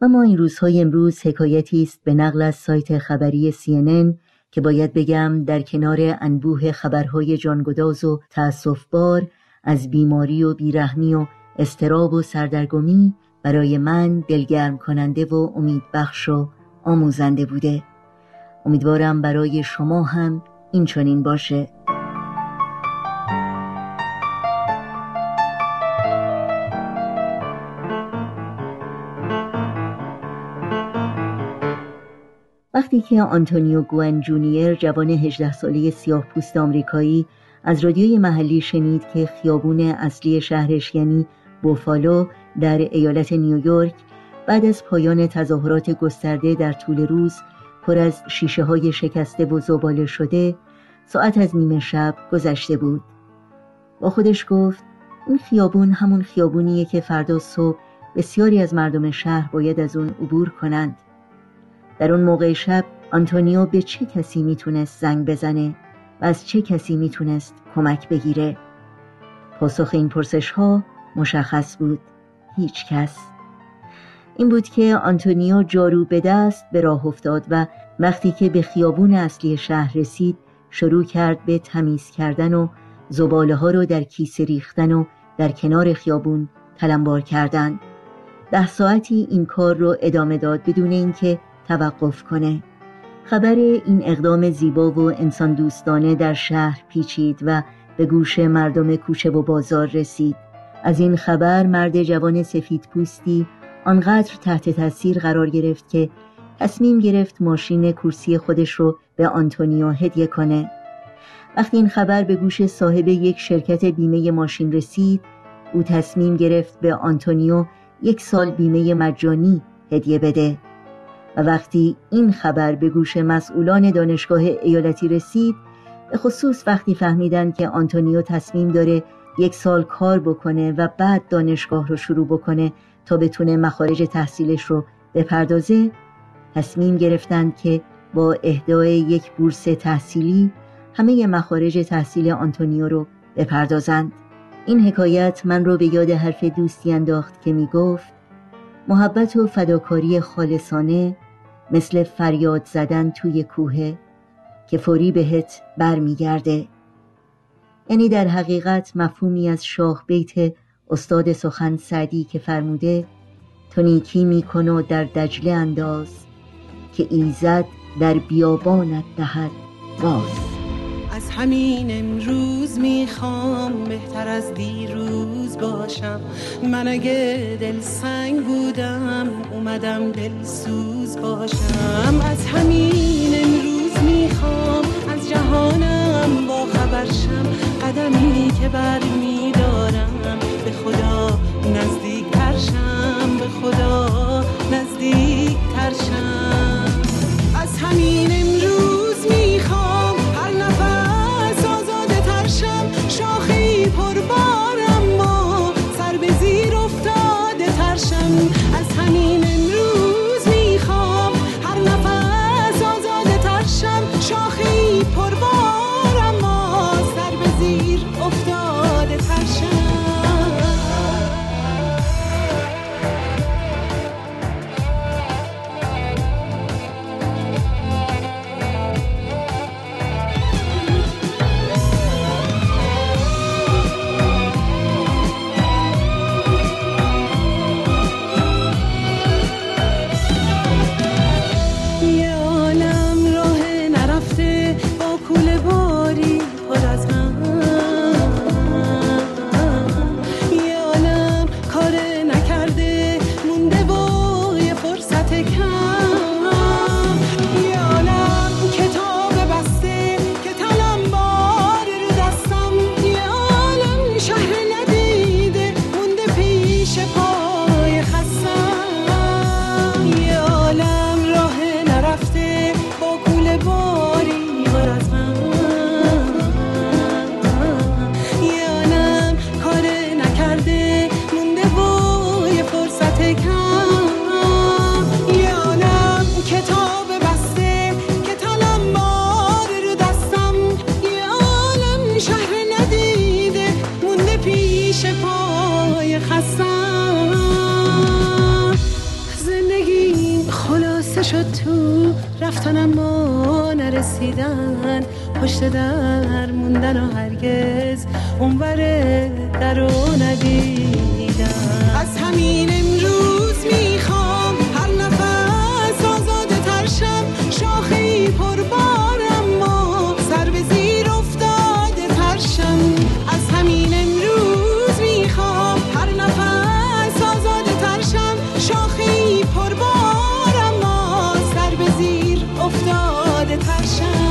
و ما این روزهای امروز حکایتی است به نقل از سایت خبری CNN که باید بگم در کنار انبوه خبرهای جانگداز و بار از بیماری و بیرحمی و استراب و سردرگمی برای من دلگرم کننده و امیدبخش و آموزنده بوده. امیدوارم برای شما هم این چنین باشه. وقتی که آنتونیو گوئن جونیر جوان 18 ساله سیاه پوست آمریکایی از رادیوی محلی شنید که خیابون اصلی شهرش یعنی بوفالو در ایالت نیویورک بعد از پایان تظاهرات گسترده در طول روز پر از شیشه های شکسته و زباله شده ساعت از نیمه شب گذشته بود. با خودش گفت این خیابون همون خیابونیه که فردا صبح بسیاری از مردم شهر باید از اون عبور کنند. در اون موقع شب آنتونیو به چه کسی می‌تونست زنگ بزنه و از چه کسی می‌تونست کمک بگیره؟ پاسخ این پرسش ها مشخص بود. هیچ کس. این بود که آنتونیو جارو به دست به راه افتاد و وقتی که به خیابون اصلی شهر رسید شروع کرد به تمیز کردن و زباله ها رو در کیسه ریختن و در کنار خیابون تلمبار کردن. ده ساعتی این کار رو ادامه داد بدون اینکه توقف کنه. خبر این اقدام زیبا و انسان دوستانه در شهر پیچید و به گوش مردم کوچه و بازار رسید. از این خبر مرد جوان سفید پوستی آنقدر تحت تاثیر قرار گرفت که تصمیم گرفت ماشین کرسی خودش رو به آنتونیو هدیه کنه. وقتی این خبر به گوش صاحب یک شرکت بیمه ماشین رسید او تصمیم گرفت به آنتونیو یک سال بیمه مجانی هدیه بده. وقتی این خبر به گوش مسئولان دانشگاه ایالتی رسید به خصوص وقتی فهمیدن که آنتونیو تصمیم داره یک سال کار بکنه و بعد دانشگاه رو شروع بکنه تا بتونه مخارج تحصیلش رو بپردازه تصمیم گرفتند که با اهدای یک بورس تحصیلی همه مخارج تحصیل آنتونیو رو بپردازند. این حکایت من رو به یاد حرف دوستی انداخت که می گفت محبت و فداکاری خالصانه مثل فریاد زدن توی کوه که فوری بهت برمیگرده. یعنی در حقیقت مفهومی از شاه بیت استاد سخن سعدی که فرموده تو نیکی میکن و در دجله انداز که ایزد در بیابانت دهد. باز. از همین امروز می‌خوام بهتر از دیروز باشم. من اگه دل سنگ بودم اومدم دل سوز باشم. از همین رفتن اما نرسیدن پشت در موندن و هرگز اونور در رو ندیدن داد پرشم